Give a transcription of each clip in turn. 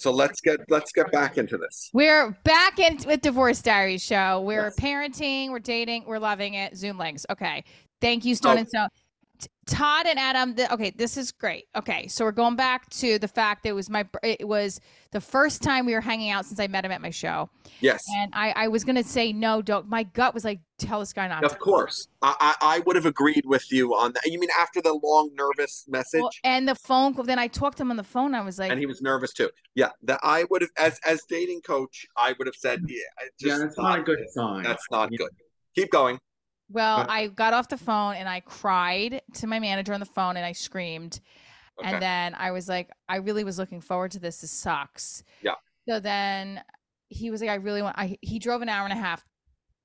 So let's get let's get back into this. We're back in with Divorce Diary show. We're Yes. parenting, we're dating, we're loving it. Zoom links. Okay. Thank you, Stone Oh. and Stone. T- Todd and Adam. th- okay, this is great. Okay, so we're going back to the fact that it was my it was the first time we were hanging out since I met him at my show, Yes. and I I was gonna say no, don't. My gut was like, tell this guy not. to. Of course. I, I I would have agreed with you on that. You mean after the long nervous message? Well, and the phone call. Then I talked to him on the phone. I was like, and he was nervous too. Yeah, that I would have as as dating coach, I would have said, yeah, it Yeah, just that's not a good sign. That's not Yeah. good. Keep going. Well, But- I got off the phone and I cried to my manager on the phone and I screamed. Okay. And then I was like, I really was looking forward to this. This sucks. Yeah. So then he was like, I really want, I, he drove an hour and a half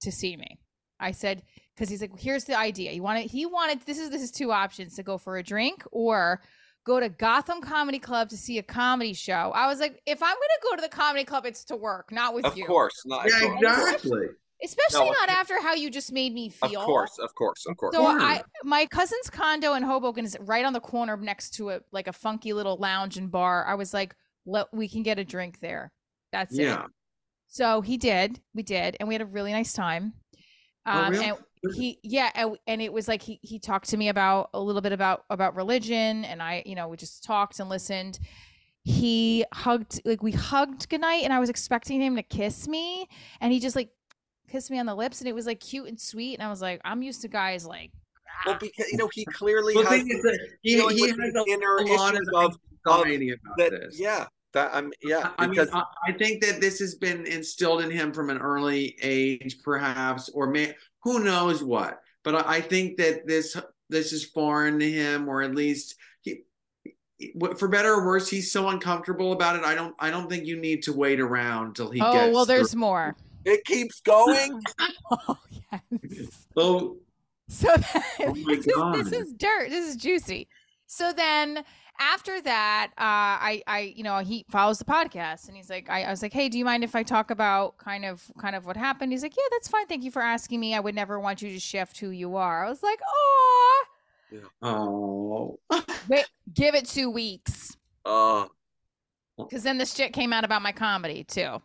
to see me. I said, because he's like, here's the idea. He wanted, he wanted, this is, this is two options to go for a drink or go to Gotham Comedy Club to see a comedy show. I was like, if I'm going to go to the comedy club, it's to work, not with Of you. Of course, not. Yeah, of course. exactly. Especially No, not of- after how you just made me feel. Of course, of course, of course. So course. I my cousin's condo in Hoboken is right on the corner next to a like a funky little lounge and bar. I was like, let we can get a drink there. That's it. Yeah. So he did. We did, and we had a really nice time. Oh, Um, really? and he yeah, and, and it was like he he talked to me about a little bit about about religion, and I you know we just talked and listened. He hugged like we hugged goodnight, and I was expecting him to kiss me, and he just like kissed me on the lips, and it was like cute and sweet, and I was like, I'm used to guys like. Well, ah. because you know he clearly Well, the has thing is he, he has the inner a lot issues of of- about that. this. Yeah, that um, I'm. Yeah, I mean, I, I think that this has been instilled in him from an early age, perhaps, or may, who knows what. But I, I think that this this is foreign to him, or at least he, for better or worse, he's so uncomfortable about it. I don't I don't think you need to wait around till he oh gets. well, through- there's more. It keeps going. oh yes. Oh, So then, Oh this, is, this is dirt. This is juicy. So then after that, uh, I, I, you know, he follows the podcast and he's like, I, I was like, hey, do you mind if I talk about kind of, kind of what happened? He's like, yeah, that's fine. Thank you for asking me. I would never want you to shift who you are. I was like, oh, oh, wait, give it two weeks. Uh, Because then this shit came out about my comedy too,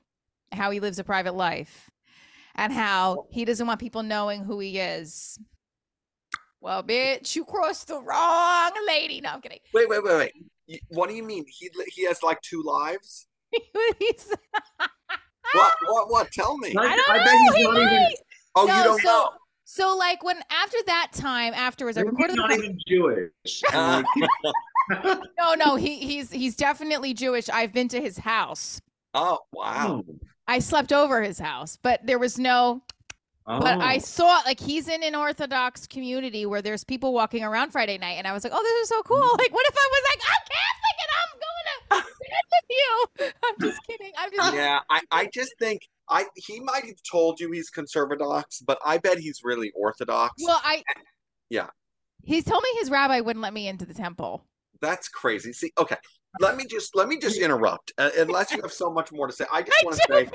how he lives a private life, and how he doesn't want people knowing who he is. Well, bitch, you crossed the wrong lady. No, I'm kidding. wait, wait, wait, wait. What do you mean? He he has like two lives. He's- What? What? What? Tell me. I- I don't I bet know. he's He not even- Oh, No, you don't so- know. So, like, when after that time, afterwards, I recorded he's the not even Jewish. Uh, No, no, he he's he's definitely Jewish. I've been to his house. oh, wow. I slept over his house, but there was no But I Oh. saw like he's in an Orthodox community where there's people walking around Friday night, and I was like, "Oh, this is so cool!" Mm. Like, what if I was like, "I'm Catholic and I'm going to with you"? I'm just kidding. I'm just Yeah, I, I just think I he might have told you he's conservadox, but I bet he's really orthodox. well, I Yeah. He's told me his rabbi wouldn't let me into the temple. That's crazy. See, okay, let me just let me just interrupt. Uh, unless you have so much more to say, I just want to say,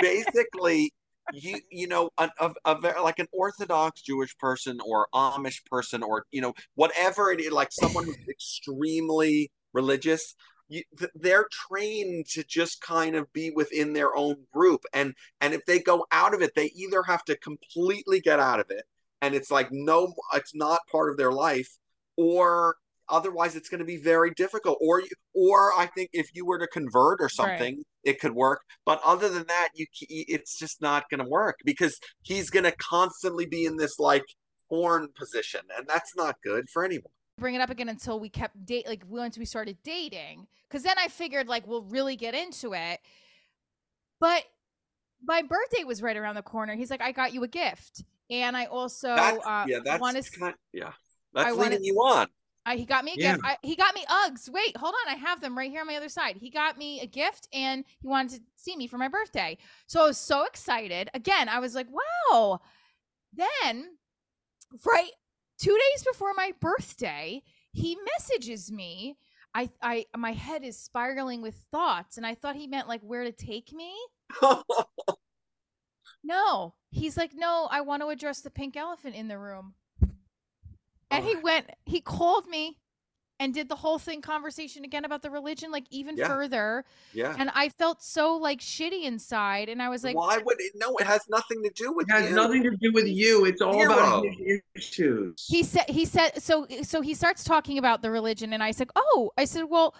basically, you you know, a, a, a like an Orthodox Jewish person or Amish person or you know whatever it is, like someone who's extremely religious. You, they're trained to just kind of be within their own group, and and if they go out of it, they either have to completely get out of it, and it's like no, it's not part of their life, or otherwise it's going to be very difficult. Or or i think if you were to convert or something it could work. But other than that you it's just not going to work because he's going to constantly be in this like porn position and that's not good for anyone. Bring it up again until we kept date like once we started dating because then i figured like we'll really get into it. But my birthday was right around the corner. He's like i got you a gift. And i also that's, uh, yeah that's want kind yeah. That's I leading wanna- you on I, he got me a Yeah. gift. I, he got me Uggs. Wait, hold on. I have them right here on my other side. He got me a gift and he wanted to see me for my birthday. So I was so excited. Again, I was like, wow. Then, right two days before my birthday, he messages me. I, I, my head is spiraling with thoughts, and I thought he meant like where to take me. No, he's like, no, I want to address the pink elephant in the room. And he went, he called me and did the whole thing conversation again about the religion, like even Yeah. further. Yeah. And I felt so like shitty inside. And I was like, Why would it? No, it has nothing to do with It has you. nothing to do with you. It's all about Zero. his issues. he said he said so so he starts talking about the religion and i said oh i said well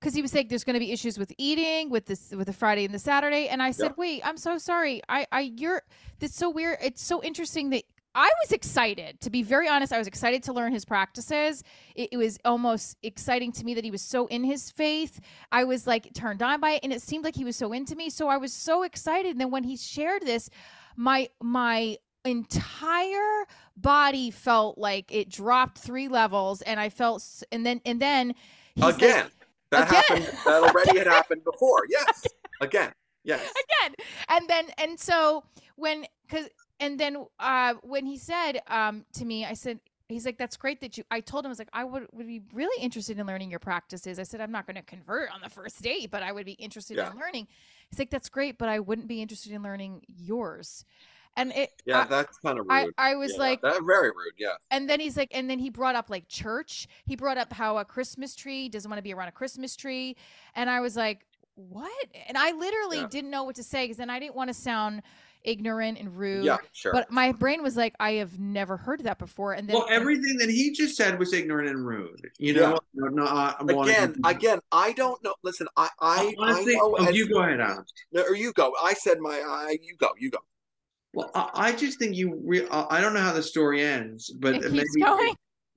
because he was saying there's going to be issues with eating with this with the friday and the saturday and i said wait i'm so sorry i i you're that's so weird it's so interesting that I was excited to be very honest. I was excited to learn his practices. It, it was almost exciting to me that he was so in his faith. I was like turned on by it, and it seemed like he was so into me. So I was so excited. And then when he shared this, my my entire body felt like it dropped three levels and i felt and then and then Again, that Again. happened. That already had happened before. Yes. Again. Yes. again and then and so when because and then uh when he said um to me i said he's like that's great that you i told him i was like i would, would be really interested in learning your practices i said i'm not going to convert on the first date but i would be interested Yeah. in learning he's like that's great but i wouldn't be interested in learning yours and it Yeah, I- that's kind of rude. I, I was Yeah, like that, very rude. Yeah. and then he's like and then he brought up like church he brought up how a christmas tree doesn't want to be around a christmas tree and i was like what and i literally Yeah. didn't know what to say because then i didn't want to sound ignorant and rude Yeah. Sure. but my brain was like i have never heard that before and then well, everything that he just said was ignorant and rude. You know, no, no, I- I wanna- again, again, I don't know. Listen, I, I, honestly, I know oh, you go ahead, Alex. No, or you go. I said my. I. You go. You go. Well, I, I just think you. Re- I I don't know how the story ends, but it maybe. keeps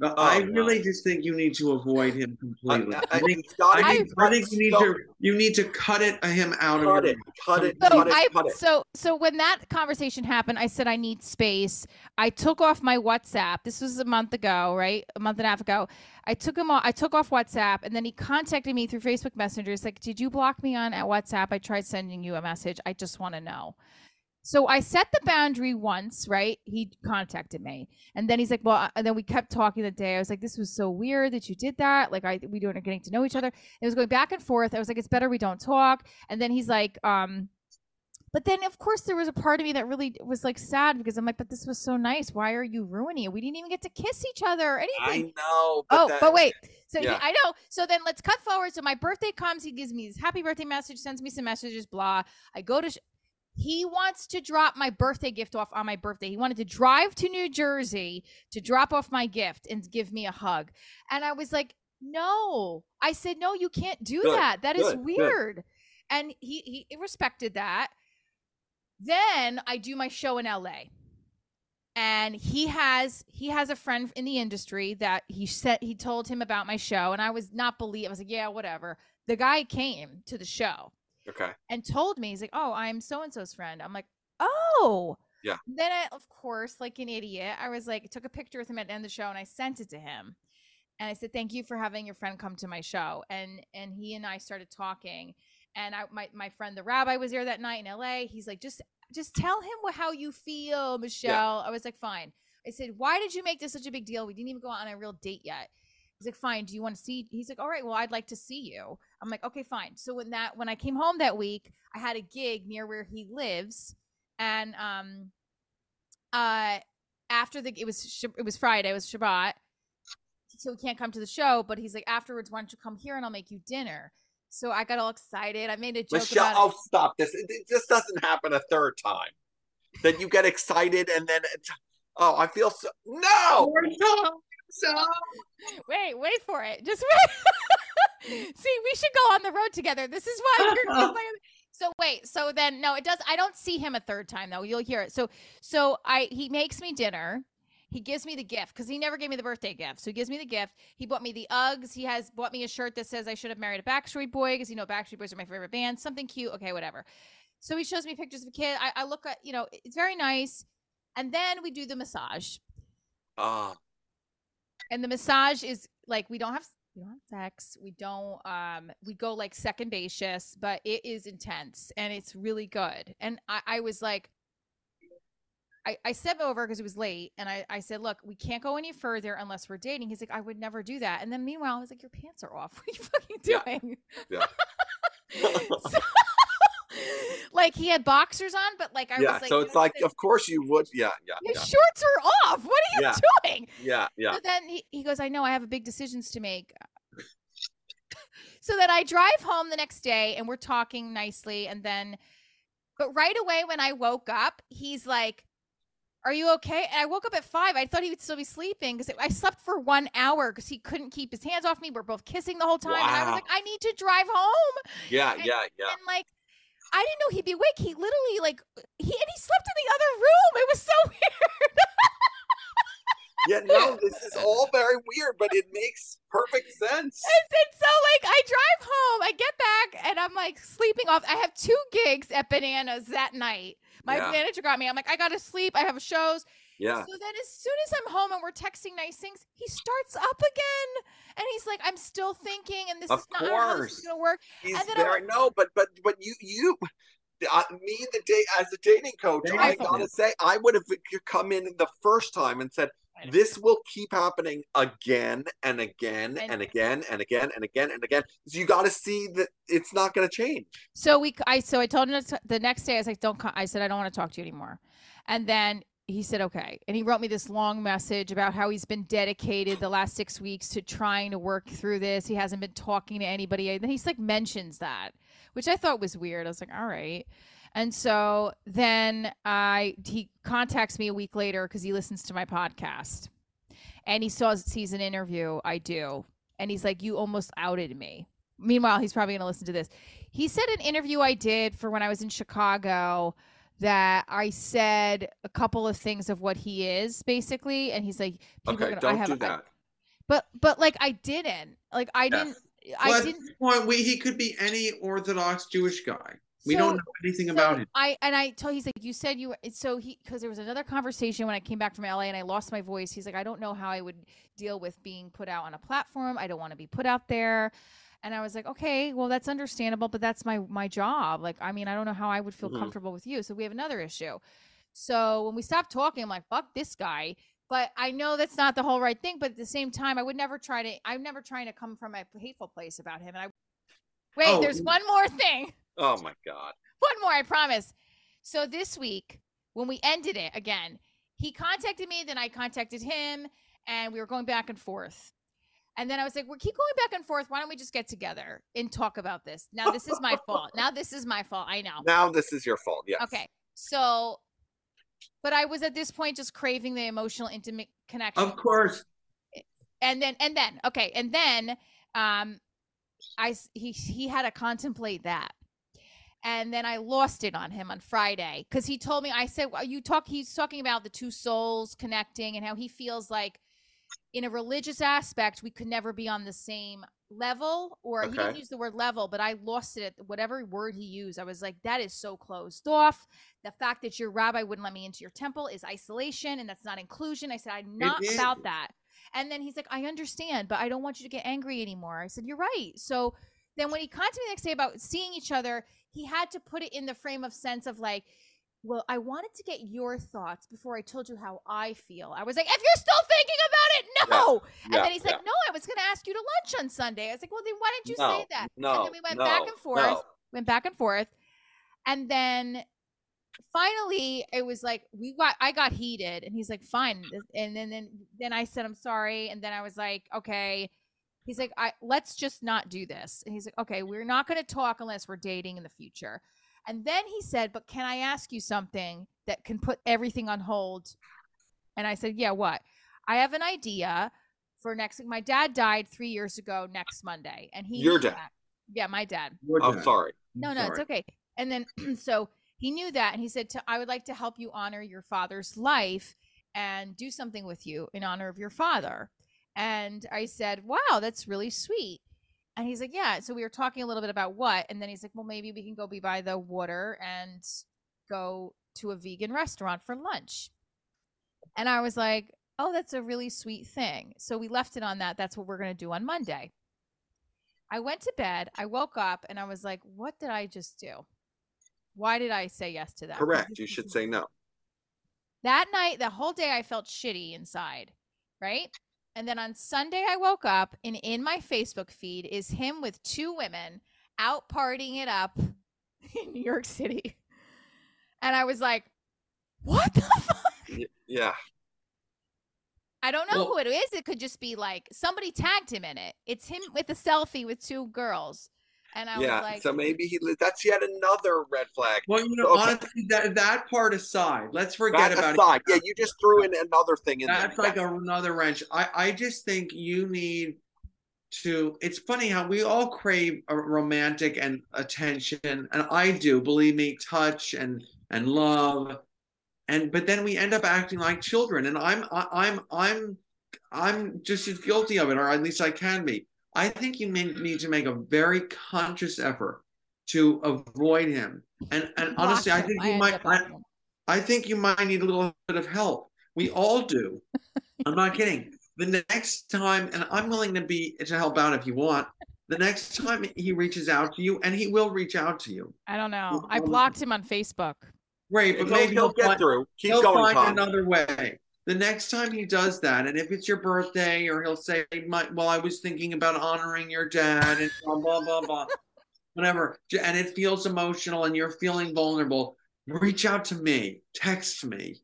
going but Oh, I no. really just think you need to avoid him completely. I, think. it's gotta I be think, I think you need so- to. You need to cut it uh, him out of cut your it. Cut it. so Cut it. I Cut it. so so when that conversation happened, I said I need space. I took off my WhatsApp. This was a month ago, right? A month and a half ago. I took him off. I took off WhatsApp, and then he contacted me through Facebook Messenger. He's like, "Did you block me on at WhatsApp? I tried sending you a message. I just want to know." So I set the boundary once, right? He contacted me, and then he's like, "Well," and then we kept talking the day. I was like, "This was so weird that you did that. Like, I we weren't are getting to know each other." It was going back and forth. I was like, "It's better we don't talk." And then he's like, um, but then of course there was a part of me that really was like sad because I'm like, but this was so nice. Why are you ruining it? We didn't even get to kiss each other or anything." I know. But oh, that, but wait. So he- I know. So then let's cut forward. So my birthday comes. He gives me his happy birthday message, sends me some messages, blah. I go to. Sh- he wants to drop my birthday gift off on my birthday. He wanted to drive to New Jersey to drop off my gift and give me a hug. And I was like, no. I said, no, you can't do Good, that. That is good, good. weird. And he, he respected that. Then I do my show in LA. And he has he has a friend in the industry that he said he told him about my show and I was not believe I was like yeah whatever. The guy came to the show Okay. and told me he's like, "Oh, I'm so and so's friend." I'm like, "Oh." Yeah. Then I, of course, like an idiot, I was like, took a picture with him at the end of the show and I sent it to him. And I said, "Thank you for having your friend come to my show." And and he and I started talking. And I my my friend the rabbi was there that night in LA. He's like, "Just just tell him how you feel, Michelle." I was like, "Fine." I said, "Why did you make this such a big deal? We didn't even go on a real date yet." He's like, "Fine. Do you want to see?" He's like, "All right. Well, I'd like to see you." I'm like, "Okay, fine." So when that when I came home that week, I had a gig near where he lives, and um, uh, after the it was it was Friday, it was Shabbat, so he can't come to the show. But he's like, afterwards, why don't you come here and I'll make you dinner? So I got all excited. I made a joke Michelle, about oh, stop this. It, it just doesn't happen a third time. That you get excited and then it's, oh, I feel so. No. So. Wait, wait for it. Just wait. See, we should go on the road together. This is why you're. this is why- so wait. So then, no, it does. I don't see him a third time though. You'll hear it. So, so I he makes me dinner. He gives me the gift because he never gave me the birthday gift. So he gives me the gift. He bought me the Uggs. He has bought me a shirt that says I should have married a Backstreet Boy because you know Backstreet Boys are my favorite band. Something cute. Okay, whatever. So he shows me pictures of a kid. I, I look at, you know, it's very nice. And then we do the massage. Ah, And the massage is like we don't have we don't have sex. We don't um we go like second basis, but it is intense and it's really good. And I, I was like I, I stepped over because it was late and I, I said, Look, we can't go any further unless we're dating. He's like, I would never do that. And then meanwhile, I was like, Your pants are off. What are you fucking Yeah. doing? Yeah. So- like he had boxers on, but like I yeah. was like, Yeah, so it's like, of course you would. Yeah. Yeah. your Yeah. shorts are off. What are you Yeah. doing? Yeah. Yeah. So then he, he goes, I know I have a big decisions to make. So then I drive home the next day and we're talking nicely. And then, but right away when I woke up, he's like, Are you okay? And I woke up at five. I thought he would still be sleeping because I slept for one hour because he couldn't keep his hands off me. We're both kissing the whole time. And I was like, I need to drive home. Yeah, And- yeah, yeah. And like, I didn't know he'd be awake. He literally like he and he slept in the other room. It was so weird. Yeah, no, this is all very weird, but it makes perfect sense. And, and so like I drive home, I get back, and I'm like sleeping off. I have two gigs at Bananas that night. My Yeah. manager got me. I'm like, I gotta sleep. I have shows. Yeah. So then as soon as I'm home and we're texting nice things, he starts up again. And he's like, I'm still thinking, and this Of is not I don't know how this is gonna work. He's And then I'm like- no, but but but you you uh, me the date as a dating coach, Dating I gotta say I would have come in the first time and said this will keep happening again and again And- and again and again and again and again. So you got to see that it's not going to change. So we, I, so I told him the next day. I was like, "Don't." co- I said, "I don't want to talk to you anymore." And then he said, "Okay." And he wrote me this long message about how he's been dedicated the last six weeks to trying to work through this. He hasn't been talking to anybody. And then he's like mentions that, which I thought was weird. I was like, "All right." And so then I he contacts me a week later because he listens to my podcast, and he saw sees an interview I do, and he's like, "You almost outed me." Meanwhile, he's probably to listen to this. He said an interview I did for when I was in Chicago that I said a couple of things of what he is basically, and he's like, people are Okay, gonna, I don't have, do I- that. but but like I didn't, like I Yeah. didn't, I Well, at didn't. this point, we, he could be any Orthodox Jewish guy. We So- don't know anything so about him. I and I told he's like, you said you were so he because there was another conversation when I came back from LA and I lost my voice. He's like, I don't know how I would deal with being put out on a platform. I don't want to be put out there. And I was like, okay, well that's understandable, but that's my my job. Like, I mean, I don't know how I would feel Mhm. comfortable with you. So we have another issue. So when we stopped talking, I'm like, fuck this guy. But I know that's not the whole right thing. But at the same time, I would never try to. I'm never trying to come from a hateful place about him. And I wait. Oh, there's one more thing Oh my god. one more, I promise. So this week, when we ended it again, he contacted me, then I contacted him, and we were going back and forth. And then I was like, we keep going back and forth. Why don't we just get together and talk about this? Now this is my fault. Now this is my fault. I know. Now this is your fault. Yes. Okay. So but I was at this point just craving the emotional intimate connection Of course. and then and then okay and then um i s- he he had to contemplate that and then i lost it on him on friday because he told me i said well, you talk he's talking about the two souls connecting and how he feels like in a religious aspect we could never be on the same level or he didn't use the word level but i lost it at whatever word he used. I was like that is so closed off. The fact that your rabbi wouldn't let me into your temple is isolation and that's not inclusion. I said i'm not about that. And then he's like, I understand, but I don't want you to get angry anymore. I said, You're right. So then when he contacted me the next day about seeing each other, he had to put it in the frame of sense of like, well, I wanted to get your thoughts before I told you how I feel. I was like, if you're still thinking about it, no. and Yeah, then he's yeah. like, no, I was going to ask you to lunch on Sunday. I was like, well, then why didn't you no, say that? No. and then we went no, back and forth no. went back and forth and then finally it was like we got i got heated and he's like fine and then then then i said i'm sorry and then i was like okay he's like i let's just not do this and he's like okay we're not going to talk unless we're dating in the future and then he said but can i ask you something that can put everything on hold and i said yeah what i have an idea for next my dad died three years ago next monday and he Your dad? that. yeah my dad We're I'm done. sorry. no, I'm no, it's okay. And then so he knew that and he said to I would like to help you honor your father's life and do something with you in honor of your father. And I said, "Wow, that's really sweet." And he's like, "Yeah." So we were talking a little bit about what, and then he's like, "Well, maybe we can go be by the water and go to a vegan restaurant for lunch." And I was like, "Oh, that's a really sweet thing." So we left it on that. That's what we're going to do on Monday. I went to bed. I woke up and I was like, what did I just do? Why did I say yes to that? Correct. You should say no. That night, the whole day, I felt shitty inside, right? And then on Sunday, I woke up and in my Facebook feed is him with two women out partying it up in New York City. And I was like, what the fuck? Yeah. I don't know Well- who it is. It could just be like somebody tagged him in it. It's him with a selfie with two girls. And I yeah. was like, so maybe he that's yet another red flag. Well, you know, Okay. honestly, that that part aside, let's forget That about aside, yeah, you just threw in another thing in That's there. like a, another wrench. I, I just think you need to. It's funny how we all crave a romantic and attention, and I do. Believe me, touch and and love, and but then we end up acting like children, and I'm I, I'm I'm I'm just as guilty of it, or at least I can be. I think you may, need to make a very conscious effort to avoid him, and and blocked honestly, I think you ended might. I. I think you might need a little bit of help. We all do. I'm not kidding. The next time, and I'm willing to be to help out if you want. The next time he reaches out to you, and he will reach out to you. I don't know. I blocked him on Facebook. Great, but maybe he'll he'll get find, through. Keep he'll going, find Tom. another way. The next time he does that, and if it's your birthday, or he'll say, "My, "Well, I was thinking about honoring your dad," and blah blah blah blah, whatever, and it feels emotional, and you're feeling vulnerable. Reach out to me, text me,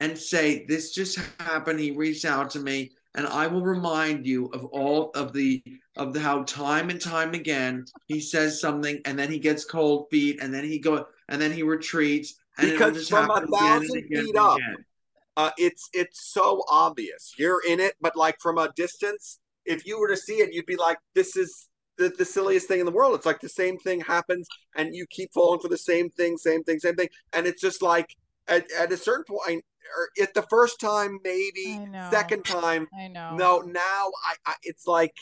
and say, "This just happened." He reached out to me, and I will remind you of all of the of the how time and time again he says something, and then he gets cold feet, and then he go, and then he retreats, and Because from a happen again and thousand feet up, again. Uh, it's it's so obvious. You're in it, but like from a distance, if you were to see it, you'd be like, "This is the, the silliest thing in the world." It's like the same thing happens, and you keep falling for the same thing, same thing, same thing, and it's just like at, at a certain point, or at the first time, maybe second time, I know. no, now I, I it's like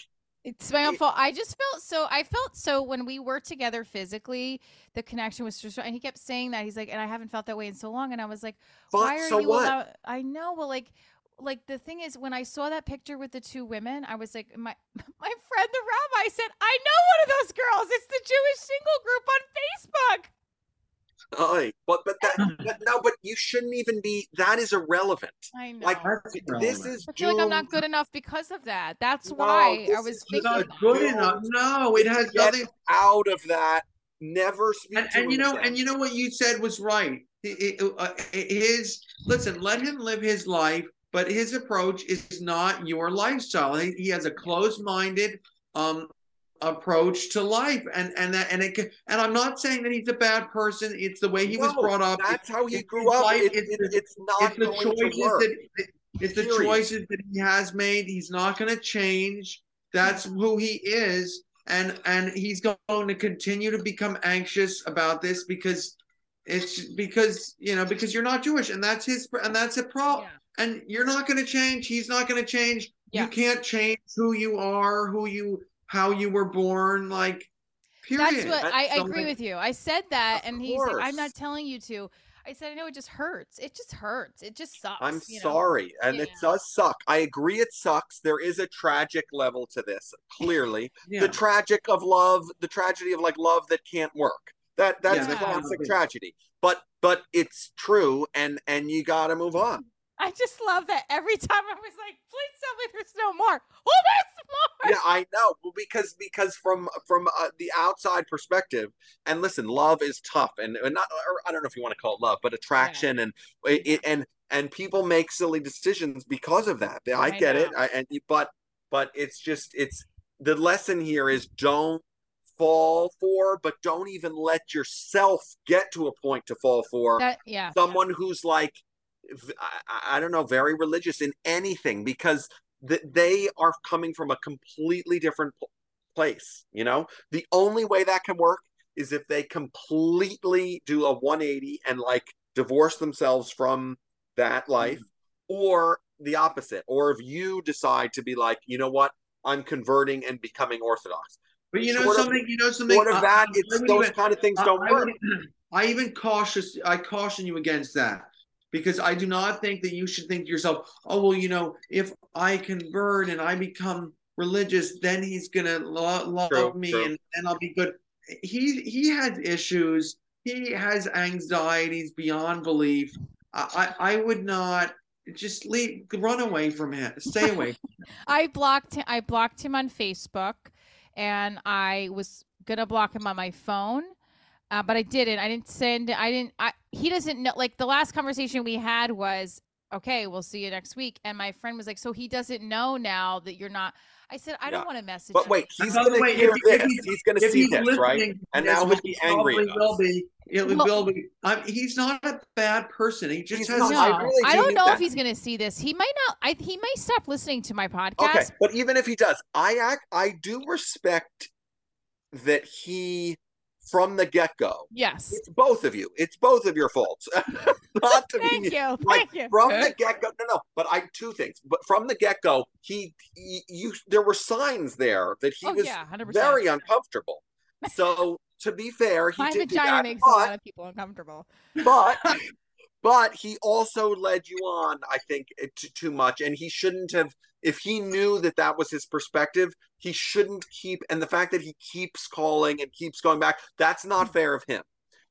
It's my own fault. I just felt so. I felt so when we were together physically, the connection was just. And he kept saying that he's like, and I haven't felt that way in so long. And I was like, why are So you what? allow- I know. Well, like, like the thing is, when I saw that picture with the two women, I was like, my my friend the rabbi said, I know one of those girls. It's the Jewish single group on Facebook. Aye. But but that but, no, but you shouldn't even be. That is irrelevant. I know. Like That's this is I feel like I'm not good enough because of that. That's No, why I was thinking. not good Don't enough. No, it has get nothing. out of that. Never speak And, to and you know, again. and you know what you said was right. It- it- uh, his listen, let him live his life, but his approach is not your lifestyle. He, he has a closed-minded um approach to life, and and that and it can- and I'm not saying that he's a bad person. It's the way he was brought up. That's how he it's grew up. life, It- it's it- the- it's not it's the choices to work. that it's the Period. choices that he has made. He's not going to change. That's who he is, and and he's going to continue to become anxious about this because it's because you know because you're not Jewish, and that's his and that's a problem. Yeah. And you're not going to change. He's not going to change. Yeah. You can't change who you are, who you how you were born. Like, period. That's what That's I, I agree with you. I said that, Of and he's like, "I'm not telling you to." I said, "I know it just hurts. It just hurts. It just sucks." I'm you know? sorry, and it does suck. I agree, it sucks. There is a tragic level to this. Clearly, Yeah. the tragic of love, the tragedy of like love that can't work. That that's Yeah, the classic tragedy. But but it's true, and and you got to move on. I just love that every time I was like, "Please tell me there's no more." Oh, there's more. yeah i know Well, because because from from uh, the outside perspective and listen love is tough and, and not or i don't know if you want to call it love but attraction and it, and and people make silly decisions because of that i, I get it. I, and but but it's just it's the lesson here is don't fall for but don't even let yourself get to a point to fall for That yeah. someone who's like I, I don't know very religious in anything because th- they are coming from a completely different pl- place you know the only way that can work is if they completely do a 180 and like divorce themselves from that life mm-hmm. or the opposite or if you decide to be like you know what i'm converting and becoming orthodox But you know Short of- something. You know something. Short of that I it's would those even- kind of things I- don't I, work I even cautious. I caution you against that because I do not think that you should think to yourself, "Oh well, you know, if I convert and I become religious, then he's gonna lo- love True, me true. and and I'll be good." He he has issues. He has anxieties beyond belief. I I, I would not just leave, run away from him. Stay away. I blocked him. I blocked him on Facebook, and I was gonna block him on my phone, uh, but I didn't. I didn't send. I didn't. I, he doesn't know. Like the last conversation we had was okay, we'll see you next week. And my friend was like, so he doesn't know now that you're not. I said, I Yeah. don't want to message. But wait, he's By the gonna way, hear if- if this. he's- He's gonna see this, right? And now he'll be angry probably at will be. It Well- will be. Um, he's not a bad person. He just has. not. no, I I, really do don't know that- if he's going to see this. He might not. I he might stop listening to my podcast. Okay, but even if he does, I act I do respect that he from the get-go. Yes. It's both of you. It's both of your faults. Not to Thank be you. like Thank you. from the get-go. No, no, but I two things. But from the get-go, he, he you there were signs there that he oh was yeah, very uncomfortable. So to be fair, he My did do vagina that, makes but, a lot of people uncomfortable. but but he also led you on i think eh, t- too much and he shouldn't have if he knew that that was his perspective he shouldn't keep and the fact that he keeps calling and keeps going back that's not fair of him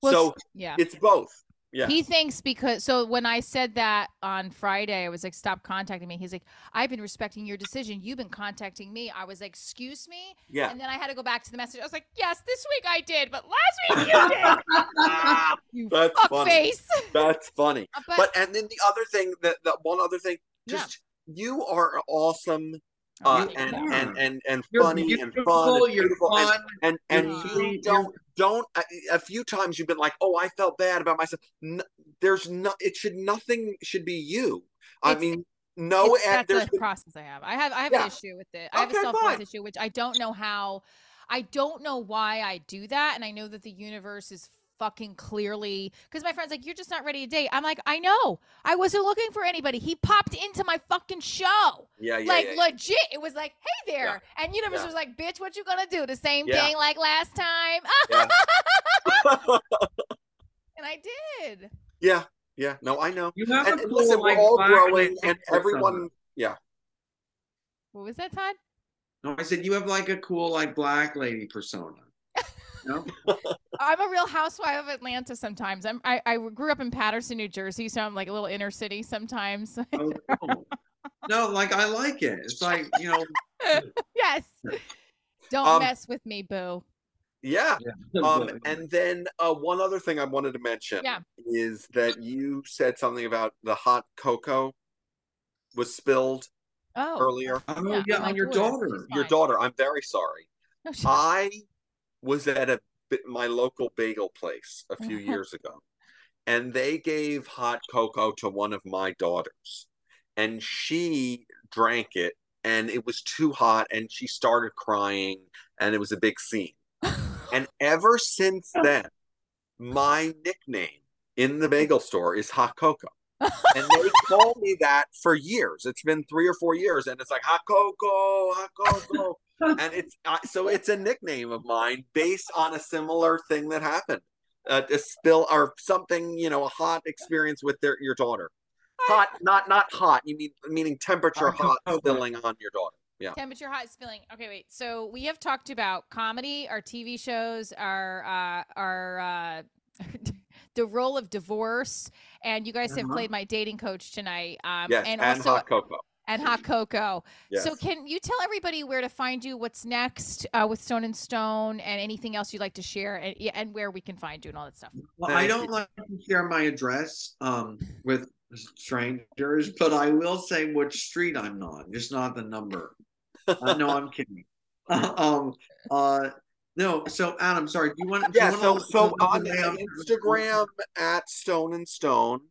Well, so yeah. it's both yeah He thinks because so when I said that on Friday, I was like, "Stop contacting me." He's like, "I've been respecting your decision. You've been contacting me." I was like, "Excuse me," yeah and then I had to go back to the message. I was like, "Yes, this week I did, but last week you did." You That's fuck funny. face. that's funny But, but and then the other thing that that one other thing just you are awesome uh, and, and and and funny and fun and beautiful and fun. and and You're you don't don't a, a few times you've been like oh i felt bad about myself N- there's no it should nothing should be you i It's- mean no It's- and that's a process I have. I have I have Yeah. an issue with it. I have Okay, a self worth issue, which I don't know how. I don't know why I do that, and I know that the universe is fucking clearly because my friend's like, "You're just not ready to date." I'm like, "I know. I wasn't looking for anybody. He popped into my fucking show, yeah yeah like yeah, yeah. legit. It was like, hey there, and universe Yeah. was like, "Bitch, what you gonna do? The same Yeah. thing like last time?" Yeah. and I did. yeah yeah no i know You have and, a and cool, listen like, we're all growing and persona. everyone yeah What was that, Todd? No, I said you have like a cool, like black lady persona. No, I'm a real housewife of Atlanta sometimes. I'm I, I grew up in Paterson, New Jersey, so I'm like a little inner city sometimes. oh, cool. no, like I like it. It's like you know. yes. Don't Um, mess with me, boo. yeah um and then uh one other thing i wanted to mention Yeah. is that you said something about the hot cocoa was spilled Oh. earlier oh yeah, yeah, on your daughter. daughter. Your daughter i'm very sorry No, she- I was at a my local bagel place a few uh-huh. years ago, and they gave hot cocoa to one of my daughters, and she drank it, and it was too hot, and she started crying, and it was a big scene. And ever since then, my nickname in the bagel store is hot cocoa. and they call me that for years. It's been three or four years, and it's like hot cocoa, hot cocoa, and it's uh, so it's a nickname of mine based on a similar thing that happened, uh, a spill or something, you know, a hot experience with their your daughter. Hot, not not hot. You mean meaning temperature Hot hot cocoa. spilling on your daughter. Yeah. Temperature hot spilling. Okay, wait. So we have talked about comedy, our TV shows, our uh our uh the role of divorce, and you guys have Uh-huh. played my dating coach tonight. Um Yes, and, and, also hot cocoa. And hot cocoa. Yes. So can you tell everybody where to find you? What's next uh, with Stone and Stone, and anything else you'd like to share, and, and where we can find you and all that stuff. Well, I don't like to share my address um with strangers, but I will say which street I'm on, just not the number. uh, no, I'm kidding. um, uh, no. So, Adam, sorry. Do you want? do you yeah want so to- so on to- instagram at stone and stone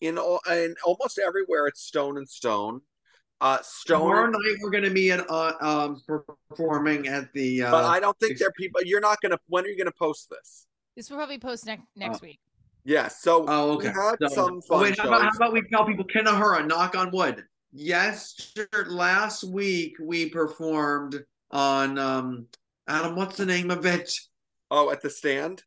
in all in almost everywhere it's stone and stone uh stone Tomorrow night we're going to be at uh, um performing at the. Uh, but i don't think ex- there are people you're not gonna when are you gonna post this This will probably post next next Uh, week. yeah so Oh, okay. we had So- some oh, fun wait, how about, how about we tell people Kinahura, knock on wood. Yes, last week we performed on um Adam, what's the name of it? oh at the stand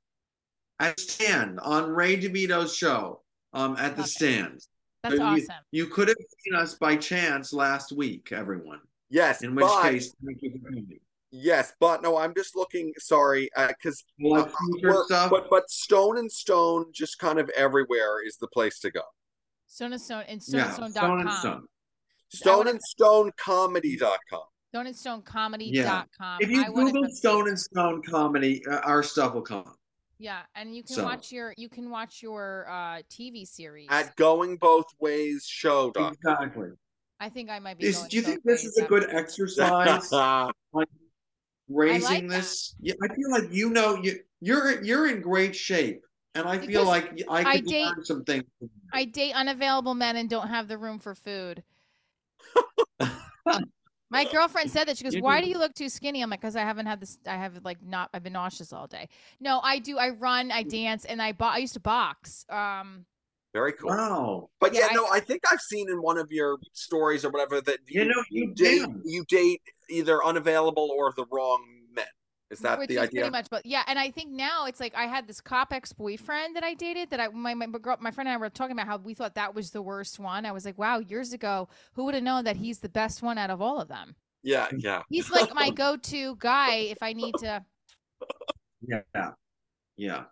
At Stand on Ray DeVito's show. Um at the Okay. stand. That's So awesome. You could have seen us by chance last week, everyone. yes In which but, case, thank you for coming. yes but no i'm just looking sorry because Like uh, future we're- but but stone and stone just kind of everywhere is the place to go Stone and Stone and yeah, stoneandstone.com. Stone and Stone. stone wanna- and stone comedy.com Stone and Stone Yeah. Comedy.com. If you I Google Stone and Stone comedy, uh, our stuff will come. Up. Yeah, and you can So- watch your you can watch your uh TV series. At Going Both Ways Show. Doc. Exactly. I think I might be. Is, going do you think this is a good after- exercise? raising that. this? Yeah, I feel like you know you you're you're in great shape, and I feel like y- I I could date- learn some things. I date unavailable men and don't have the room for food. My girlfriend said that she goes, You "Why do- do you look too skinny?" I'm like, "Cause I haven't had this. I have like not. I've been nauseous all day. No, I do. I run. Mm. I dance, and I bo- I used to box. Um, Very cool. Wow. But Yeah, yeah, I- no, I think I've seen in one of your stories or whatever that You know, you date do. you date either unavailable or the wrong men. Is that which the is idea? pretty much. But yeah, and I think now it's like I had this cop ex boyfriend that I dated that I my my, girl, my friend and I were talking about how we thought that was the worst one. I was like, wow, years ago, who would have known that he's the best one out of all of them? Yeah, yeah. He's like my go-to guy if I need to. Yeah. Yeah.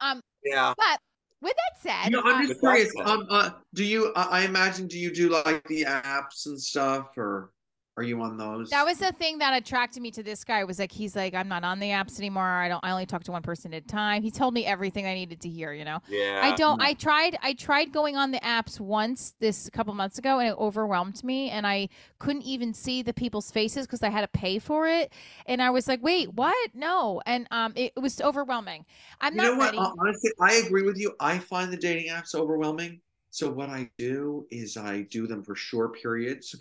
Um, Yeah. but with that said, You know, I'm um, just But curious. Um, uh, do you? I I imagine. Do you do like the apps and stuff, or are you on those? That was the thing that attracted me to this guy. Was like he's like I'm not on the apps anymore. I don't. I only talk to one person at a time. He told me everything I needed to hear. You know. Yeah. I don't. I tried. I tried going on the apps once this a couple months ago, and it overwhelmed me, and I couldn't even see the people's faces because I had to pay for it. And I was like, "Wait, what? No!" And um, it, it was overwhelming. I'm you not know what? ready. Honestly, I agree with you. I find the dating apps overwhelming. So what I do is I do them for short periods,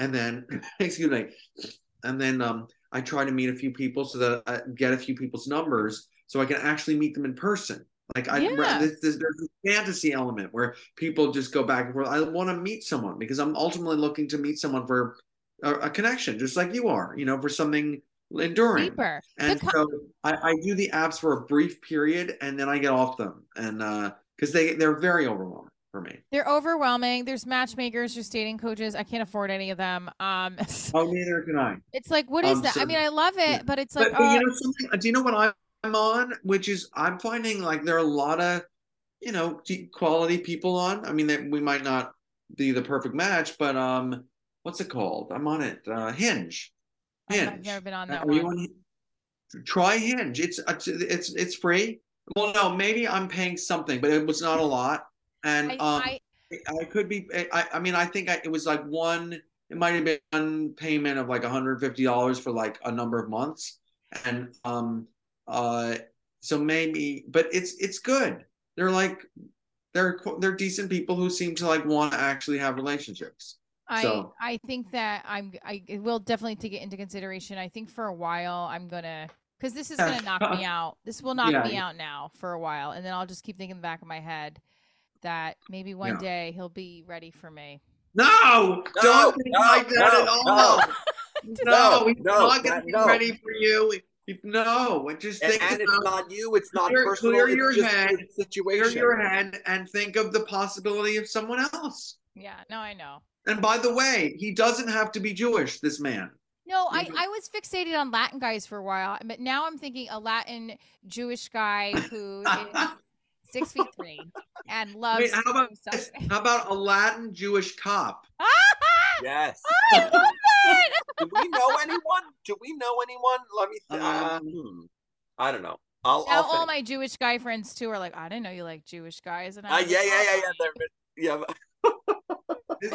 and then excuse me, and then um, I try to meet a few people so that I get a few people's numbers so I can actually meet them in person. Like I, Yeah. this, this, there's a fantasy element where people just go back and forth. I want to meet someone because I'm ultimately looking to meet someone for a, a connection, just like you are. You know, for something enduring. Deeper. And so I, I do the apps for a brief period and then I get off them. And uh because they they're very overwhelming for me. They're overwhelming. There's matchmakers. There's dating coaches. I can't afford any of them. Um, Oh, neither can I. it's like, what is Um, that? I mean, I love it, yeah. but it's like, But, but uh, you know something? Do you know what I'm- on? Which is I'm finding like there are a lot of you know quality people on. I mean that we might not be the perfect match, but um, what's it called? I'm on it. Uh, Hinge. I've Hinge. never been on Uh, that you one. on Hin- Try Hinge. It's it's it's free. Well, no, maybe I'm paying something, but it was not a lot. And I, um, I, I could be. I, I mean, I think I, it was like one. It might have been one payment of like $150 for like a number of months, and um, uh, so maybe. But it's it's good. They're like, they're they're decent people who seem to like want to actually have relationships. I, so- I think that I'm, I will definitely take it into consideration. I think for a while I'm gonna, because this is gonna knock me out. This will knock Yeah, me out now for a while, and then I'll just keep thinking in the back of my head that maybe one Yeah. day he'll be ready for me. No, No, don't think no, like that no, at all. no. No, he's no, not going that- to be no. ready for you. No, and just think and it's about not you. It's not Clear- personal. clear it's your just head, the clear your head and think of the possibility of someone else. Yeah, no, I know. And by the way, he doesn't have to be Jewish, this man. No, I. I was fixated on Latin guys for a while, but now I'm thinking a Latin Jewish guy who is six feet three and loves. Wait, how about to this? How about a Latin Jewish cop? Yes. I love that! Do we know anyone? Do we know anyone? Let me. Th- uh, Um, hmm. I don't know. I'll. Now I'll all my Jewish guy friends too are like, I didn't know you like Jewish guys, and Uh, I yeah, yeah, yeah, yeah. Yeah. You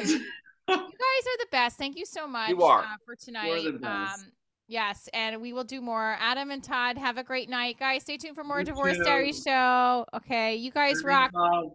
guys are the best. Thank you so much you are. Uh, for tonight. the best. Um, yes, and we will do more. Adam and Todd, have a great night, guys. Stay tuned for more You Divorce too. Diary show. Okay, you guys rock. Bye.